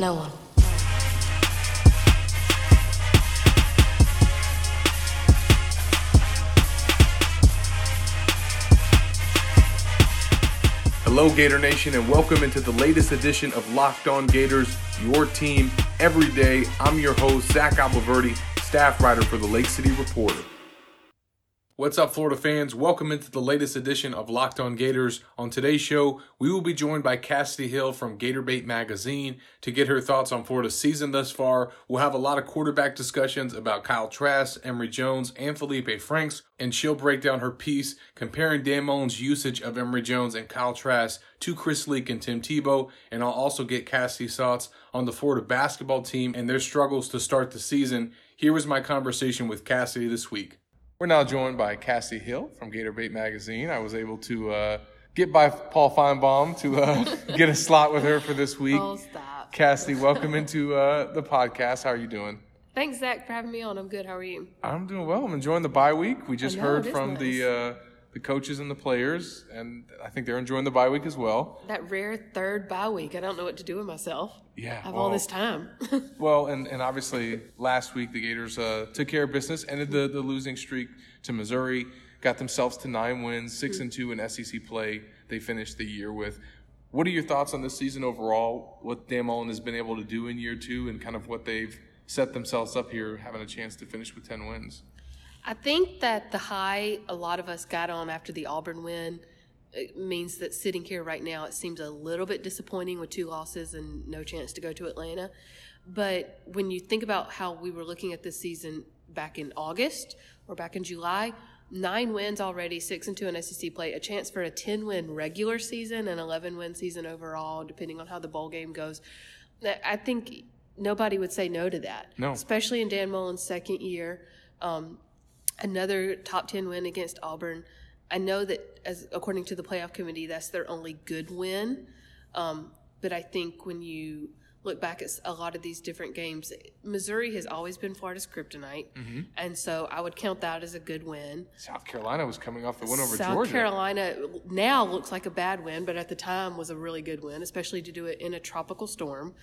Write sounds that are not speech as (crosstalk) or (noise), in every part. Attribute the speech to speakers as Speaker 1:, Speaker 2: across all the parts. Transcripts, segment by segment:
Speaker 1: No one.
Speaker 2: Hello, Gator Nation, and welcome into the latest edition of Locked On Gators, your team every day. I'm your host, Zach Abolverdi, staff writer for the Lake City Reporter. What's up, Florida fans? Welcome into the latest edition of Locked On Gators. On today's show, we will be joined by Kassidy Hill from Gatorbait Magazine to get her thoughts on Florida's season thus far. We'll have a lot of quarterback discussions about Kyle Trask, Emory Jones, and Felipe Franks, and she'll break down her piece comparing Dan Mullen's usage of Emory Jones and Kyle Trask to Chris Leak and Tim Tebow. And I'll also get Kassidy's thoughts on the Florida basketball team and their struggles to start the season. Here was my conversation with Kassidy this week. We're now joined by Cassie Hill from Gatorbait Magazine. I was able to uh, get by Paul Finebaum to uh, (laughs) get a slot with her for this week.
Speaker 3: Oh, stop.
Speaker 2: Cassie, welcome into uh, the podcast. How are you doing?
Speaker 3: Thanks, Zach, for having me on. I'm good. How are you?
Speaker 2: I'm doing well. I'm enjoying the bye week. We just
Speaker 3: know,
Speaker 2: heard from the uh, the coaches and the players, and I think they're enjoying the bye week as well.
Speaker 3: That rare third bye week. I don't know what to do with myself.
Speaker 2: Yeah,
Speaker 3: I have
Speaker 2: well-
Speaker 3: all this time. (laughs)
Speaker 2: Well, and, and obviously last week the Gators uh, took care of business, ended the, the losing streak to Missouri, got themselves to nine wins, 6 and two in SEC play. They finished the year with. What are your thoughts on this season overall? What Dan Mullen has been able to do in year two, and kind of what they've set themselves up here, having a chance to finish with ten wins.
Speaker 3: I think that the high a lot of us got on after the Auburn win means that sitting here right now, it seems a little bit disappointing with two losses and no chance to go to Atlanta. But when you think about how we were looking at this season back in August or back in July, nine wins already, six and two in SEC play, a chance for a 10 win regular season and 11 win season overall, depending on how the bowl game goes. I think nobody would say no to that.
Speaker 2: No.
Speaker 3: Especially in Dan Mullen's second year. Um, another top 10 win against Auburn. I know that, as according to the playoff committee, that's their only good win. Um, but I think when you look back at a lot of these different games, Missouri has always been Florida's kryptonite. And so I would count that as a good win.
Speaker 2: South Carolina was coming off the win over
Speaker 3: South
Speaker 2: Georgia.
Speaker 3: Carolina now looks like a bad win, but at the time was a really good win, especially to do it in a tropical storm.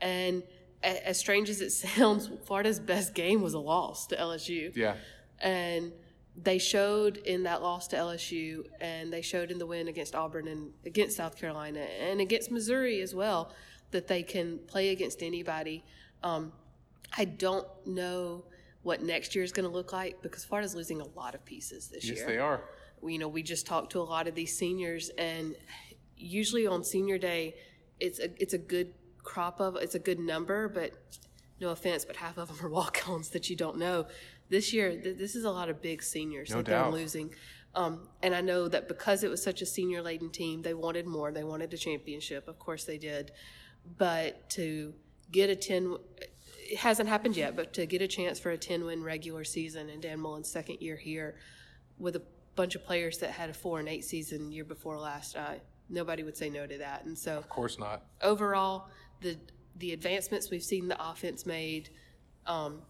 Speaker 3: And as strange as it (laughs) sounds, Florida's best game was a loss to LSU.
Speaker 2: Yeah,
Speaker 3: And they showed in that loss to LSU, and they showed in the win against Auburn and against South Carolina and against Missouri as well that they can play against anybody. Um, I don't know what next year is going to look like because Florida's losing a lot of pieces this
Speaker 2: yes
Speaker 3: year Yes,
Speaker 2: they are.
Speaker 3: we- you know, we just talked to a lot of these seniors, and usually on senior day, it's a it's a good crop of it's a good number, but no offense, but half of them are (laughs) walk-ons that you don't know. This year, th- this is a lot of big seniors
Speaker 2: No
Speaker 3: that
Speaker 2: doubt.
Speaker 3: they're losing, um, and I know that because it was such a senior-laden team, they wanted more. They wanted a championship, of course they did, but to get a ten. It hasn't happened yet, but to get a chance for a 10 win regular season in Dan Mullen's second year here with a bunch of players that had a four and eight season year before last, uh, nobody would say no to that. And so
Speaker 2: Of course not.
Speaker 3: overall, the the advancements we've seen the offense made, um,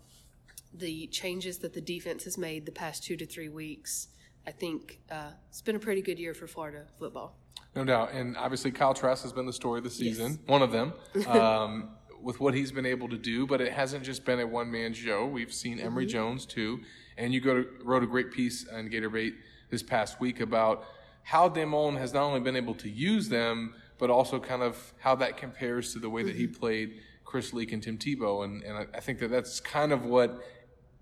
Speaker 3: the changes that the defense has made the past two to three weeks, I think uh, it's been a pretty good year for Florida football.
Speaker 2: No doubt. And obviously, Kyle Trask has been the story of the season, one of them, (laughs) um, with what he's been able to do. But it hasn't just been a one man show. We've seen Emory Jones, too. And you go to, wrote a great piece on Gatorbait this past week about how Dan Mullen has not only been able to use them, but also kind of how that compares to the way that he played Chris Leak and Tim Tebow. And, and I, I think that that's kind of what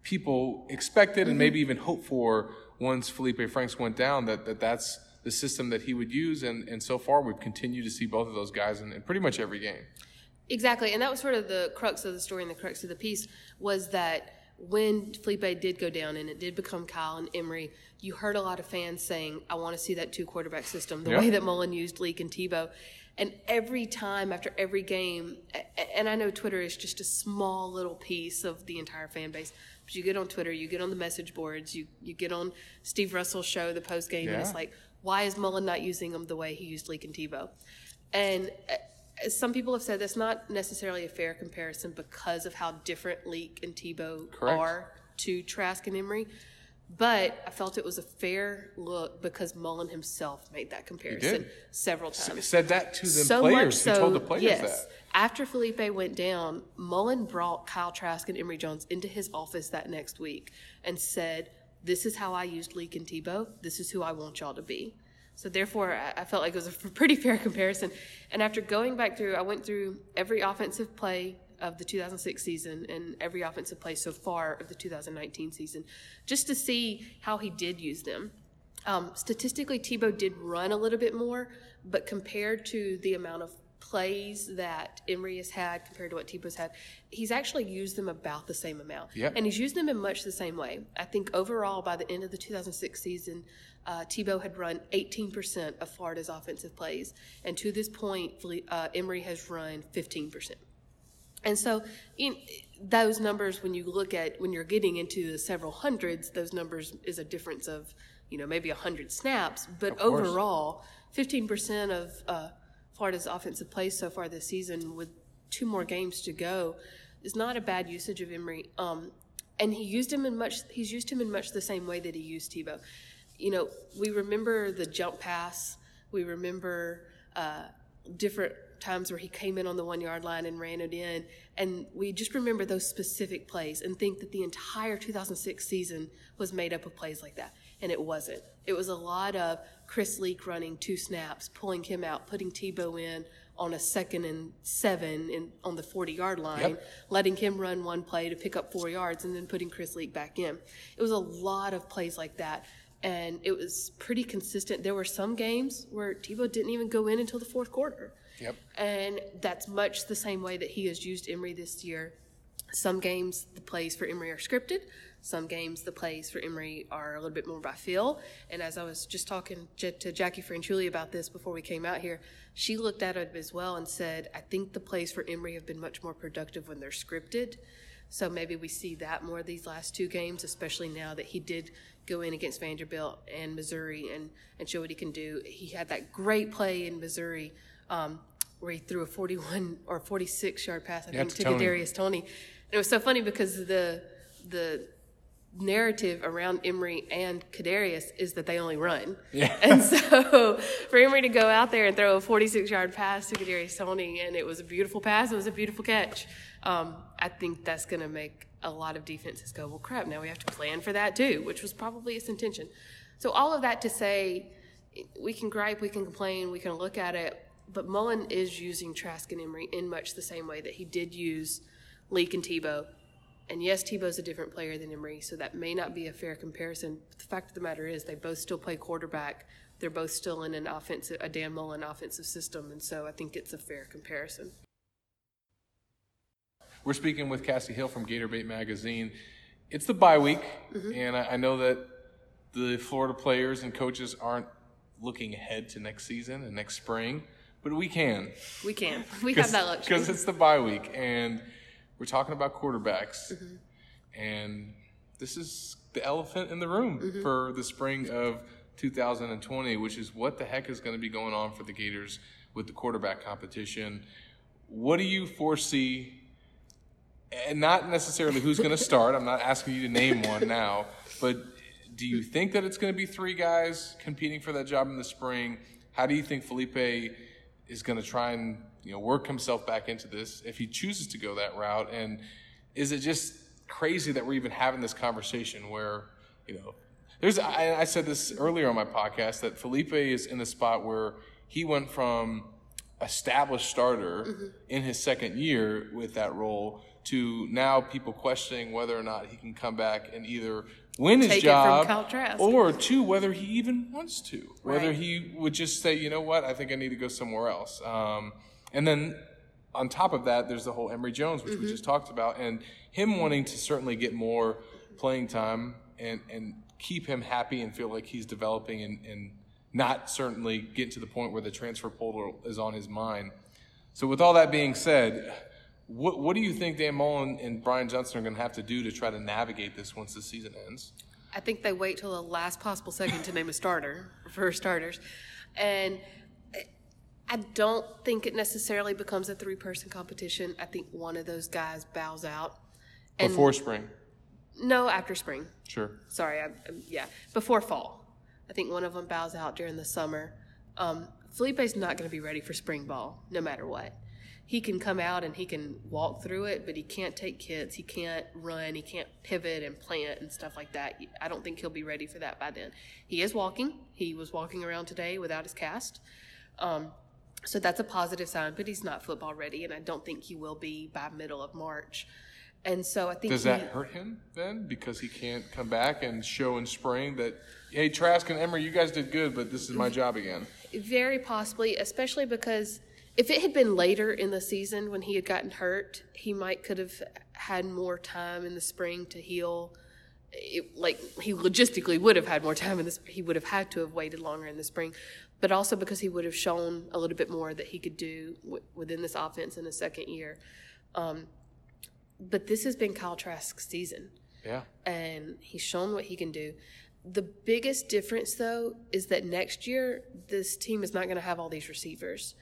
Speaker 2: people expected and maybe mm-hmm. even hoped for once Felipe Franks went down that, that that's the system that he would use and, and so far we've continued to see both of those guys in, in pretty much every game.
Speaker 3: Exactly, and that was sort of the crux of the story and the crux of the piece was that when Felipe did go down and it did become Kyle and Emory, you heard a lot of fans saying, "I want to see that two quarterback system, the
Speaker 2: Yeah.
Speaker 3: way that Mullen used Leak and Tebow." And every time after every game, and I know Twitter is just a small little piece of the entire fan base, but you get on Twitter, you get on the message boards, you you get on Steve Russell's show, the post game, and it's like, why is Mullen not using them the way he used Leak and Tebow? And uh, some people have said that's not necessarily a fair comparison because of how different Leak and Tebow
Speaker 2: Correct.
Speaker 3: are to Trask and Emory. But I felt it was a fair look because Mullen himself made that comparison several times.
Speaker 2: said that to the
Speaker 3: so
Speaker 2: players.
Speaker 3: so,
Speaker 2: he told the players
Speaker 3: yes.
Speaker 2: that.
Speaker 3: After Felipe went down, Mullen brought Kyle Trask and Emory Jones into his office that next week and said, "This is how I used Leak and Tebow. This is who I want y'all to be." So therefore, I felt like it was a (laughs) pretty fair comparison. And after going back through, I went through every offensive play of the 2006 season and every offensive play so far of the 2019 season, just to see how he did use them. Um, statistically, Tebow did run a little bit more, but compared to the amount of plays that Emory has had compared to what Tebow's had, he's actually used them about the same amount.
Speaker 2: Yep.
Speaker 3: And he's used them in much the same way. I think overall, by the end of the 2006 season, uh, Tebow had run 18% of Florida's offensive plays. And to this point, uh, Emory has run 15%. And so, in those numbers, when you look at when you're getting into the several hundreds, those numbers is a difference of you know maybe hundred snaps, but overall, fifteen percent of uh, Florida's offensive plays so far this season, with two more games to go, is not a bad usage of Emory. Um, and he used him in much. He's used him in much the same way that he used Tebow. You know, we remember the jump pass. We remember uh, different times where he came in on the one yard line and ran it in. And we just remember those specific plays and think that the entire 2006 season was made up of plays like that. And it wasn't. It was a lot of Chris Leak running two snaps, pulling him out, putting Tebow in on a second and seven in, on the 40 yard line,
Speaker 2: Yep.
Speaker 3: letting him run one play to pick up four yards, and then putting Chris Leak back in. It was a lot of plays like that. And it was pretty consistent. There were some games where Tebow didn't even go in until the fourth quarter.
Speaker 2: Yep.
Speaker 3: And that's much the same way that he has used Emory this year. Some games, the plays for Emory are scripted. Some games, the plays for Emory are a little bit more by feel. And as I was just talking to Jackie Franchuli about this before we came out here, she looked at it as well and said, I think the plays for Emory have been much more productive when they're scripted. So maybe we see that more these last two games, especially now that he did go in against Vanderbilt and Missouri and, and show what he can do. He had that great play in Missouri um, where he threw a 41 or 46 yard pass, I
Speaker 2: Yeah,
Speaker 3: think,
Speaker 2: to
Speaker 3: to
Speaker 2: Toney.
Speaker 3: Kadarius Toney. And it was so funny because the the narrative around Emory and Kadarius is that they only run.
Speaker 2: Yeah. (laughs)
Speaker 3: And so for Emory to go out there and throw a 46 yard pass to Kadarius Toney, and it was a beautiful pass, it was a beautiful catch. Um, I think that's going to make a lot of defenses go, well, crap, now we have to plan for that too, which was probably its intention. So all of that to say, we can gripe, we can complain, we can look at it, but Mullen is using Trask and Emory in much the same way that he did use Leak and Tebow. And yes, Tebow's a different player than Emory, so that may not be a fair comparison. But the fact of the matter is, they both still play quarterback. They're both still in an offensive, a Dan Mullen offensive system, and so I think it's a fair comparison.
Speaker 2: We're speaking with Cassie Hill from Gator Bait Magazine. It's the bye week, mm-hmm. and I, I know that the Florida players and coaches aren't looking ahead to next season and next spring, but we can.
Speaker 3: We can. (laughs) We have that luxury.
Speaker 2: Because it's the bye week, and we're talking about quarterbacks.
Speaker 3: Mm-hmm.
Speaker 2: And this is the elephant in the room
Speaker 3: Mm-hmm.
Speaker 2: for the spring of 2020, which is what the heck is going to be going on for the Gators with the quarterback competition. What do you foresee? And not necessarily who's going (laughs) to start. I'm not asking you to name one now, but do you think that it's going to be three guys competing for that job in the spring? How do you think Felipe is going to try and you know work himself back into this if he chooses to go that route? And is it just crazy that we're even having this conversation where you know there's I, I said this earlier on my podcast that Felipe is in a spot where he went from established starter
Speaker 3: Mm-hmm.
Speaker 2: in his second year with that role to now people questioning whether or not he can come back and either win his
Speaker 3: Take it from
Speaker 2: job or two whether he even wants to. Whether
Speaker 3: Right.
Speaker 2: he would just say you know what? I think i need to go somewhere else. Um, and then on top of that there's the whole emory jones which we just talked about and him wanting to certainly get more playing time and and keep him happy and feel like he's developing and, and not certainly get to the point where the transfer portal is on his mind. So with all that being said what, what do you think Dan Mullen and Brian Johnson are going to have to do to try to navigate this once the season ends?
Speaker 3: I think they wait till the last possible second to name a starter for starters. And I don't think it necessarily becomes a three person competition. I think one of those guys bows out. And
Speaker 2: Before spring.
Speaker 3: No, after spring.
Speaker 2: Sure.
Speaker 3: Sorry, I, yeah, before fall. I think one of them bows out during the summer. Um, Felipe's not going to be ready for spring ball, no matter what. He can come out and he can walk through it, but he can't take kits. He can't run. He can't pivot and plant and stuff like that. I don't think he'll be ready for that by then. He is walking. He was walking around today without his cast. Um, so that's a positive sign, but he's not football ready, and I don't think he will be by middle of March. And so I think
Speaker 2: Does
Speaker 3: he-
Speaker 2: that hurt him then because he can't come back and show in spring that hey Trask and Emory, you guys did good, but this is my job again.
Speaker 3: Very possibly, especially because if it had been later in the season when he had gotten hurt, he might could have had more time in the spring to heal. It, like he logistically would have had more time in this, he would have had to have waited longer in the spring, but also because he would have shown a little bit more that he could do w- within this offense in his second year. Um, but this has been Kyle Trask's season
Speaker 2: Yeah.
Speaker 3: and he's shown what he can do. The biggest difference, though, is that next year this team is not going to have all these receivers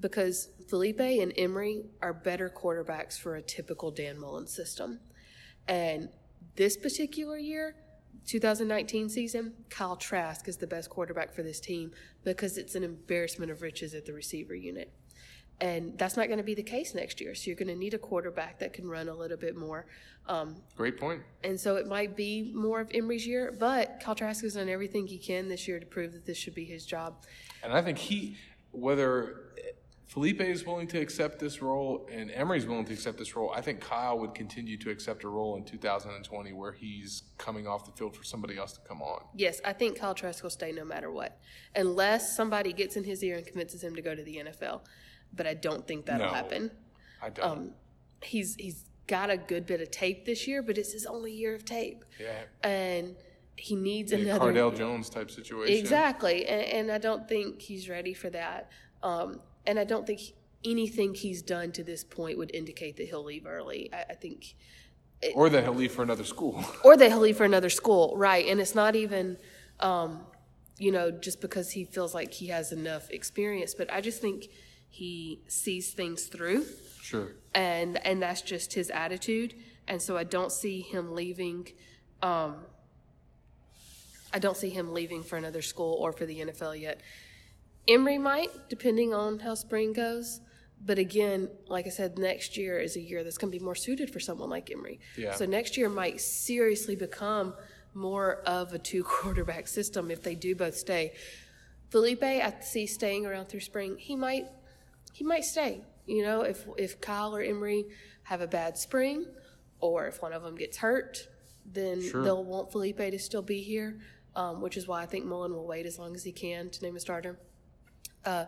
Speaker 3: because Felipe and Emory are better quarterbacks for a typical Dan Mullen system. And this particular year, 2019 season, Kyle Trask is the best quarterback for this team because it's an embarrassment of riches at the receiver unit. And that's not going to be the case next year. So you're going to need a quarterback that can run a little bit more. Um,
Speaker 2: Great point.
Speaker 3: and so it might be more of Emory's year, but Kyle Trask has done everything he can this year to prove that this should be his job.
Speaker 2: And I think he, whether Felipe is willing to accept this role and Emory is willing to accept this role, I think Kyle would continue to accept a role in 2020 where he's coming off the field for somebody else to come on.
Speaker 3: Yes, I think Kyle Trask will stay no matter what, unless somebody gets in his ear and convinces him to go to the NFL. But I don't think that'll
Speaker 2: No.
Speaker 3: happen.
Speaker 2: I don't.
Speaker 3: Um, he's he's got a good bit of tape this year, but it's his only year of tape,
Speaker 2: yeah.
Speaker 3: and he needs
Speaker 2: A
Speaker 3: another
Speaker 2: Cardale Jones type situation.
Speaker 3: Exactly, and, and I don't think he's ready for that. Um, and I don't think anything he's done to this point would indicate that he'll leave early. I, I think,
Speaker 2: Or that he'll leave for another school. (laughs)
Speaker 3: or that he'll leave for another school, right? And it's not even, um, you know, just because he feels like he has enough experience, but I just think he sees things through
Speaker 2: sure.
Speaker 3: and and that's just his attitude and so i don't see him leaving um i don't see him leaving for another school or for the nfl yet emory might depending on how spring goes but again like i said next year is a year that's going to be more suited for someone like emory
Speaker 2: Yeah.
Speaker 3: so next year might seriously become more of a two (laughs) quarterback system if they do both stay felipe i see staying around through spring he might he might stay. You know, if if Kyle or Emory have a bad spring, or if one of them gets hurt, then
Speaker 2: Sure.
Speaker 3: they'll want Felipe to still be here. Um, which is why I think Mullen will wait as long as he can to name a starter. Uh,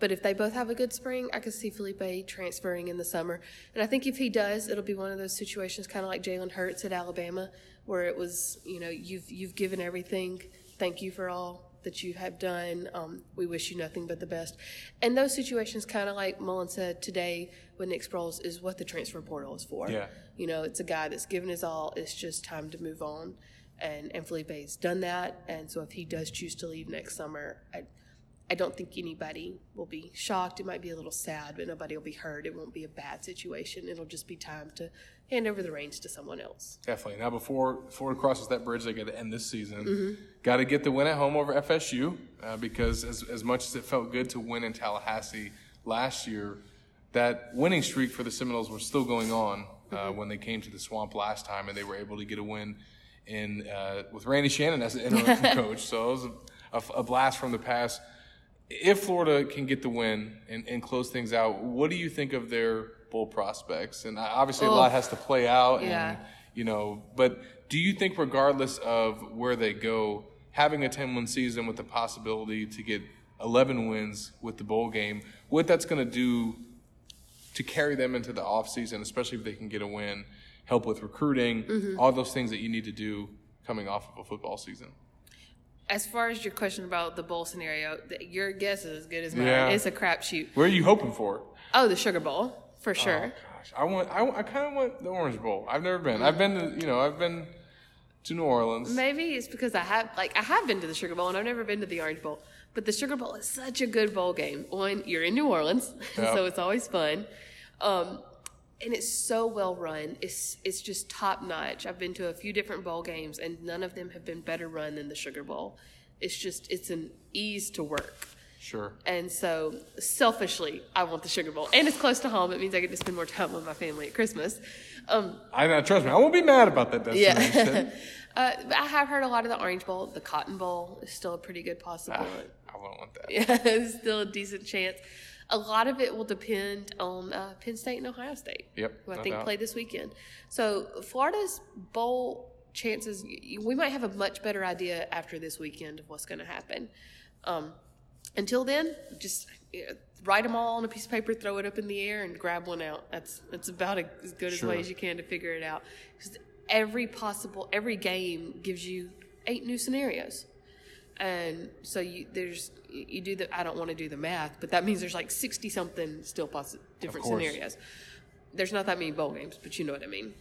Speaker 3: but if they both have a good spring, I could see Felipe transferring in the summer. And I think if he does, it'll be one of those situations, kind of like Jalen Hurts at Alabama, where it was, you know, you've you've given everything. Thank you for all that you have done. Um, we wish you nothing but the best. And those situations, kind of like Mullen said today with Nick Sproles, is what the transfer portal is for.
Speaker 2: Yeah.
Speaker 3: You know, it's a guy that's given his all. It's just time to move on. And and Felipe's done that. And so if he does choose to leave next summer, I I don't think anybody will be shocked. It might be a little sad, but nobody will be hurt. It won't be a bad situation. It'll just be time to hand over the reins to someone else.
Speaker 2: Definitely. Now, before it crosses that bridge, they got to end this season.
Speaker 3: Mm-hmm.
Speaker 2: Got to get the win at home over FSU uh, because as as much as it felt good to win in Tallahassee last year, that winning streak for the Seminoles was still going on uh,
Speaker 3: Mm-hmm.
Speaker 2: when they came to the Swamp last time, and they were able to get a win in uh, with Randy Shannon as the interim (laughs) coach. So it was a, a, a blast from the past. If Florida can get the win and, and close things out, what do you think of their bowl prospects? And uh, obviously, a lot has to play out.
Speaker 3: Yeah.
Speaker 2: And, you know, but do you think, regardless of where they go, having a 10 win season with the possibility to get 11 wins with the bowl game, what that's going to do to carry them into the offseason, especially if they can get a win, help with recruiting,
Speaker 3: Mm-hmm.
Speaker 2: all those things that you need to do coming off of a football season?
Speaker 3: As far as your question about the bowl scenario, your guess is as good as mine.
Speaker 2: Yeah.
Speaker 3: It's a crapshoot.
Speaker 2: Where are you hoping for?
Speaker 3: Oh, the Sugar Bowl for sure.
Speaker 2: Gosh, I want. I, I kind of want the Orange Bowl. I've never been. I've been to. You know, I've been to New Orleans.
Speaker 3: Maybe it's because I have like I have been to the Sugar Bowl and I've never been to the Orange Bowl. But the Sugar Bowl is such a good bowl game. One, you're in New Orleans, (laughs)
Speaker 2: Yeah.
Speaker 3: so it's always fun. Um, and it's so well run. It's it's just top notch. I've been to a few different bowl games, and none of them have been better run than the Sugar Bowl. It's just it's an ease to work.
Speaker 2: Sure.
Speaker 3: And so, selfishly, I want the Sugar Bowl, and it's close to home. It means I get to spend more time with my family at Christmas. Um,
Speaker 2: I know. Trust me, I won't be mad about that (laughs) destination.
Speaker 3: yeah. uh, I have heard a lot of the Orange Bowl. The Cotton Bowl is still a pretty good possibility.
Speaker 2: I won't want that. (laughs)
Speaker 3: Yeah, it's still a decent chance. A lot of it will depend on uh, Penn State and Ohio State,
Speaker 2: Yep.
Speaker 3: who I
Speaker 2: no
Speaker 3: think
Speaker 2: doubt.
Speaker 3: play this weekend. So Florida's bowl chances, we might have a much better idea after this weekend of what's going to happen. Um, until then, just you know, write them all on a piece of paper, throw it up in the air, and grab one out. That's that's about as good as
Speaker 2: Sure.
Speaker 3: way as you can to figure it out. Because every possible every game gives you eight new scenarios and so you there's you do the I don't want to do the math, but that means there's like sixty something still possible different scenarios. There's not that many bowl games, but you know what I mean.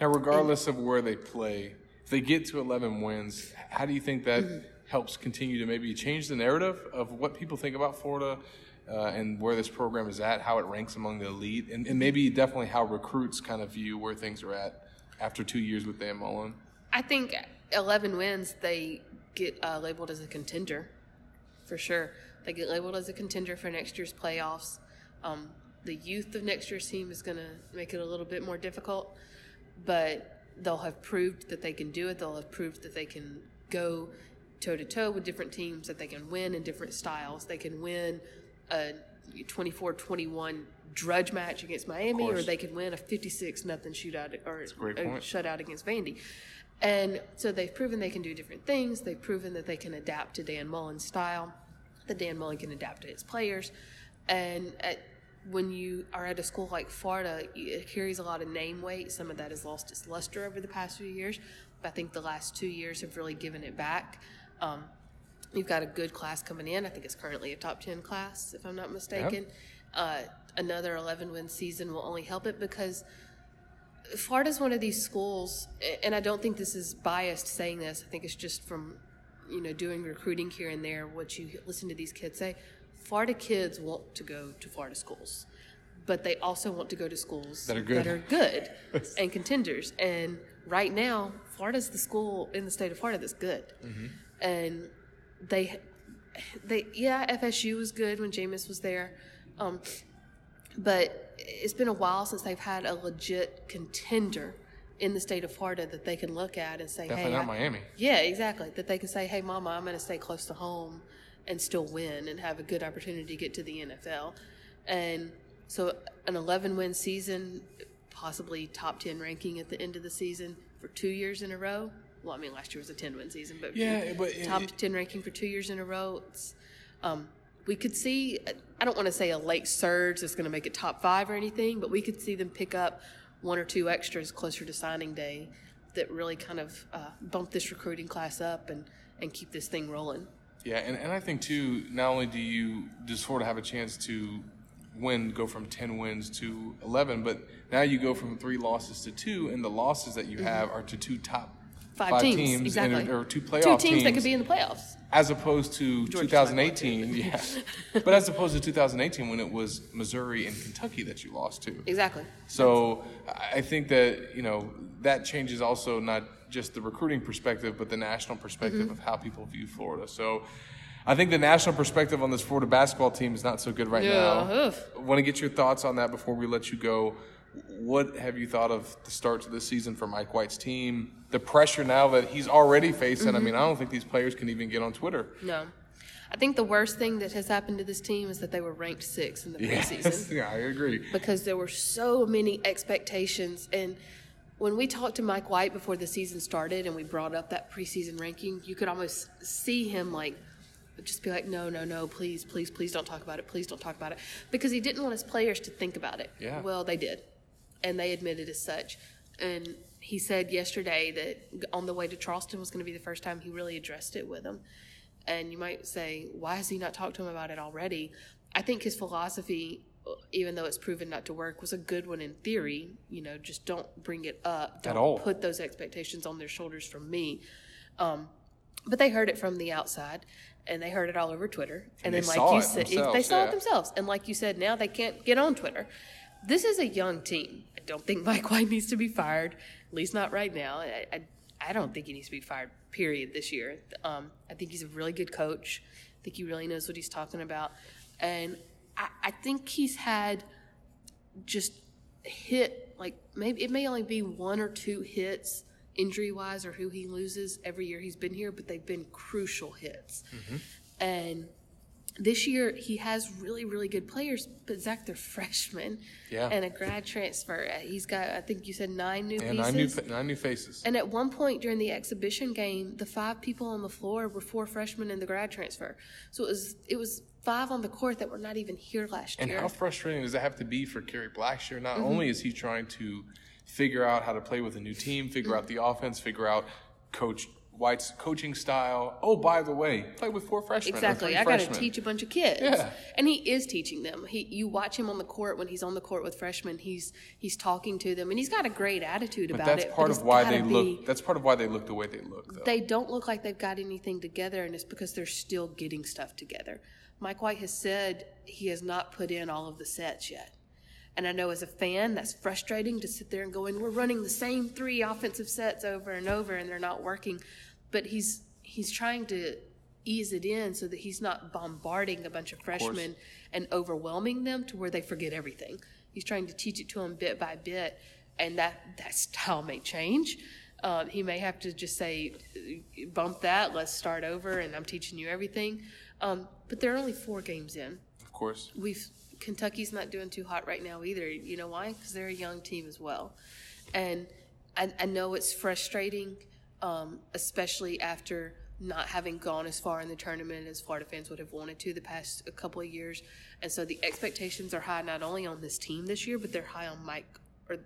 Speaker 2: Now, regardless of where they play, if they get to 11 wins, how do you think that
Speaker 3: Mm-hmm.
Speaker 2: helps continue to maybe change the narrative of what people think about Florida uh, and where this program is at, how it ranks among the elite, and, and maybe definitely how recruits kind of view where things are at after two years with Dan Mullen?
Speaker 3: I think eleven wins they get uh, labeled as a contender, for sure. They get labeled as a contender for next year's playoffs. Um, the youth of next year's team is going to make it a little bit more difficult, but they'll have proved that they can do it. They'll have proved that they can go toe to toe with different teams, that they can win in different styles. They can win a 24 21 drudge match against Miami, or they can win a 56 nothing shootout or
Speaker 2: a
Speaker 3: a shutout against Vandy. And so they've proven they can do different things. They've proven that they can adapt to Dan Mullen's style, that Dan Mullen can adapt to his players. And at, when you are at a school like Florida, it carries a lot of name weight. Some of that has lost its luster over the past few years. But I think the last two years have really given it back. Um, you've got a good class coming in. I think it's currently a top 10 class, if I'm not mistaken. Uh, another 11 win season will only help it because Florida's one of these schools, and I don't think this is biased saying this. I think it's just from, you know, doing recruiting here and there, what you listen to these kids say. Florida kids want to go to Florida schools, but they also want to go to schools
Speaker 2: That are good.
Speaker 3: that are good (laughs) and contenders. And right now, Florida's the school in the state of Florida that's good. And they, they, yeah, FSU was good when Jameis was there. Um, but it's been a while since they've had a legit contender in the state of Florida that they can look at and say,
Speaker 2: Definitely
Speaker 3: "Hey,
Speaker 2: not
Speaker 3: I-
Speaker 2: Miami.
Speaker 3: yeah, exactly." That they can say, "Hey, Mama, I'm going to stay close to home and still win and have a good opportunity to get to the NFL." And so, an 11 win season, possibly top 10 ranking at the end of the season for two years in a row. Well, I mean, last year was a 10 win season, but
Speaker 2: Yeah, but
Speaker 3: top
Speaker 2: it-
Speaker 3: 10 ranking for two years in a row. It's, um, we could see, I don't want to say a late surge that's going to make it top five or anything, but we could see them pick up one or two extras closer to signing day that really kind of uh, bump this recruiting class up and, and keep this thing rolling.
Speaker 2: Yeah, and, and I think too, not only do you just sort of have a chance to win, go from ten wins to eleven, but now you go from three losses to two, and the losses that you have are to two top
Speaker 3: Mm-hmm. Five, teams,
Speaker 2: and-
Speaker 3: exactly.
Speaker 2: or two playoff
Speaker 3: Two teams,
Speaker 2: teams
Speaker 3: that could be in the playoffs.
Speaker 2: as opposed to
Speaker 3: Georgia's
Speaker 2: 2018. Yeah, (laughs) but as opposed to 2018 when it was Missouri and Kentucky that you lost to.
Speaker 3: Exactly.
Speaker 2: So I think that you know that changes also not just the recruiting perspective, but the national perspective
Speaker 3: Mm-hmm.
Speaker 2: of how people view Florida. So I think the national perspective on this Florida basketball team is not so good right
Speaker 3: Yeah,
Speaker 2: now.
Speaker 3: oof.
Speaker 2: Want to get your thoughts on that before we let you go. What have you thought of the start to the season for Mike White's team? The pressure now that he's already facing.
Speaker 3: Mm-hmm.
Speaker 2: I mean, I don't think these players can even get on Twitter.
Speaker 3: No. I think the worst thing that has happened to this team is that they were ranked six in the preseason.
Speaker 2: Yes, (laughs) yeah, I agree.
Speaker 3: because there were so many expectations. And when we talked to Mike White before the season started and we brought up that preseason ranking, you could almost see him like just be like, no, no, no, please, please, please don't talk about it. Please don't talk about it. Because he didn't want his players to think about it.
Speaker 2: Yeah.
Speaker 3: Well, they did. And they admitted as such. And he said yesterday that on the way to Charleston was going to be the first time he really addressed it with them. And you might say, why has he not talked to him about it already? I think his philosophy, even though it's proven not to work, was a good one in theory. You know, just don't bring it up. Don't
Speaker 2: all.
Speaker 3: put those expectations on their shoulders from me. Um, but they heard it from the outside, and they heard it all over Twitter. And,
Speaker 2: And
Speaker 3: then, like you said, they saw
Speaker 2: yeah.
Speaker 3: it themselves. And like you said, now they can't get on Twitter. This is a young team. I don't think Mike White needs to be fired, at least not right now. I, I, I don't think he needs to be fired, period, this year. Um, I think he's a really good coach. I think he really knows what he's talking about. And I, I think he's had just hit, like, maybe it may only be one or two hits injury wise or who he loses every year he's been here, but they've been crucial hits. Mm-hmm. And this year he has really really good players but zach they're (laughs) freshmen
Speaker 2: yeah.
Speaker 3: and a grad transfer he's got i think you said nine new
Speaker 2: yeah,
Speaker 3: pieces
Speaker 2: nine new, nine new faces
Speaker 3: and at one point during the exhibition game the five people on the floor were four freshmen and the grad transfer so it was it was five on the court that were not even here last
Speaker 2: and
Speaker 3: year
Speaker 2: and how frustrating does that have to be for Kerry Blackshear not mm-hmm. only is he trying to figure out how to play with a new team figure mm-hmm. out the offense figure out coach White's coaching style. Oh, by the way, play with four freshmen.
Speaker 3: Exactly. I
Speaker 2: got
Speaker 3: to teach a bunch of kids.
Speaker 2: Yeah.
Speaker 3: And he is teaching them. He, you watch him on the court when he's on the court with freshmen. He's he's talking to them, and he's got a great attitude
Speaker 2: but
Speaker 3: about
Speaker 2: that's
Speaker 3: it.
Speaker 2: Part of why they be, look. That's part of why they look the way they look. Though.
Speaker 3: They don't look like they've got anything together, and it's because they're still getting stuff together. Mike White has said he has not put in all of the sets yet. And I know as a fan, that's frustrating to sit there and go, and we're running the same three offensive sets over and over, and they're not working. But he's he's trying to ease it in so that he's not bombarding a bunch of freshmen of and overwhelming them to where they forget everything. He's trying to teach it to them bit by bit, and that that style may change. Um, he may have to just say, bump that, let's start over, and I'm teaching you everything. Um, but they're only four games in.
Speaker 2: Of course.
Speaker 3: We've Kentucky's not doing too hot right now either. You know why? Because they're a young team as well, and I, I know it's frustrating um, especially after not having gone as far in the tournament as Florida fans would have wanted to the past couple of years. And so the expectations are high not only on this team this year, but they're high on Mike. Or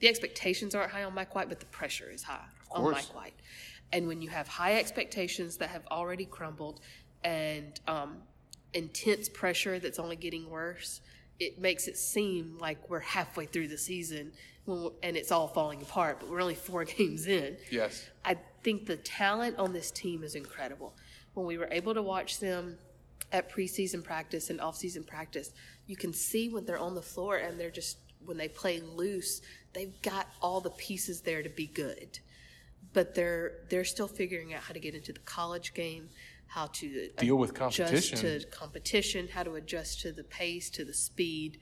Speaker 3: the expectations aren't high on Mike White, but the pressure is high on Mike White. And when you have high expectations that have already crumbled and um, intense pressure that's only getting worse, it makes it seem like we're halfway through the season and it's all falling apart, but we're only four (laughs) games in.
Speaker 2: Yes.
Speaker 3: I think the talent on this team is incredible. When we were able to watch them at preseason practice and off-season practice, you can see when they're on the floor and they're just when they play loose, they've got all the pieces there to be good. But they're they're still figuring out how to get into the college game, how to
Speaker 2: deal with competition,
Speaker 3: to competition, how to adjust to the pace, to the speed.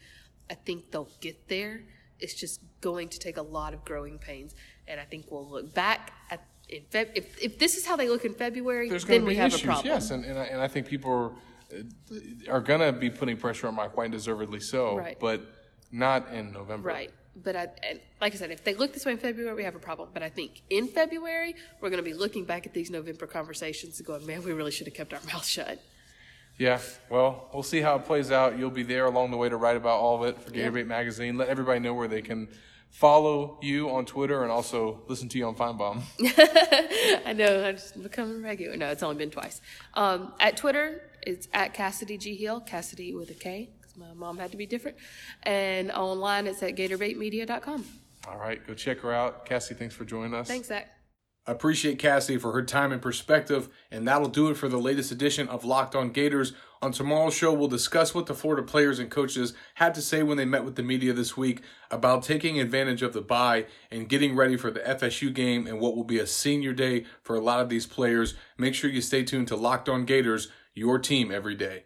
Speaker 3: I think they'll get there it's just going to take a lot of growing pains. And I think we'll look back at in Feb- if, if this is how they look in February,
Speaker 2: There's
Speaker 3: then we have
Speaker 2: issues,
Speaker 3: a problem.
Speaker 2: Yes, and, and, I, and I think people are, uh, are going to be putting pressure on Mike White, deservedly so,
Speaker 3: right.
Speaker 2: but not in November.
Speaker 3: Right. But I, and like I said, if they look this way in February, we have a problem. But I think in February, we're going to be looking back at these November conversations and going, man, we really should have kept our (laughs) mouth shut.
Speaker 2: Yeah, well, we'll see how it plays out. You'll be there along the way to write about all of it for Gator Bait yeah. Magazine. Let everybody know where they can follow you on Twitter and also listen to you on Finebaum. (laughs)
Speaker 3: I know, I'm just becoming regular. No, it's only been twice. Um, at Twitter, it's at Kassidy G Hill, Kassidy with a K, because my mom had to be different. And online, it's at GatorBaitMedia.com.
Speaker 2: All right, go check her out. Cassie, thanks for joining us.
Speaker 3: Thanks, Zach.
Speaker 2: I appreciate Kassidy for her time and perspective, and that'll do it for the latest edition of Locked On Gators. On tomorrow's show, we'll discuss what the Florida players and coaches had to say when they met with the media this week about taking advantage of the bye and getting ready for the FSU game and what will be a senior day for a lot of these players. Make sure you stay tuned to Locked On Gators, your team every day.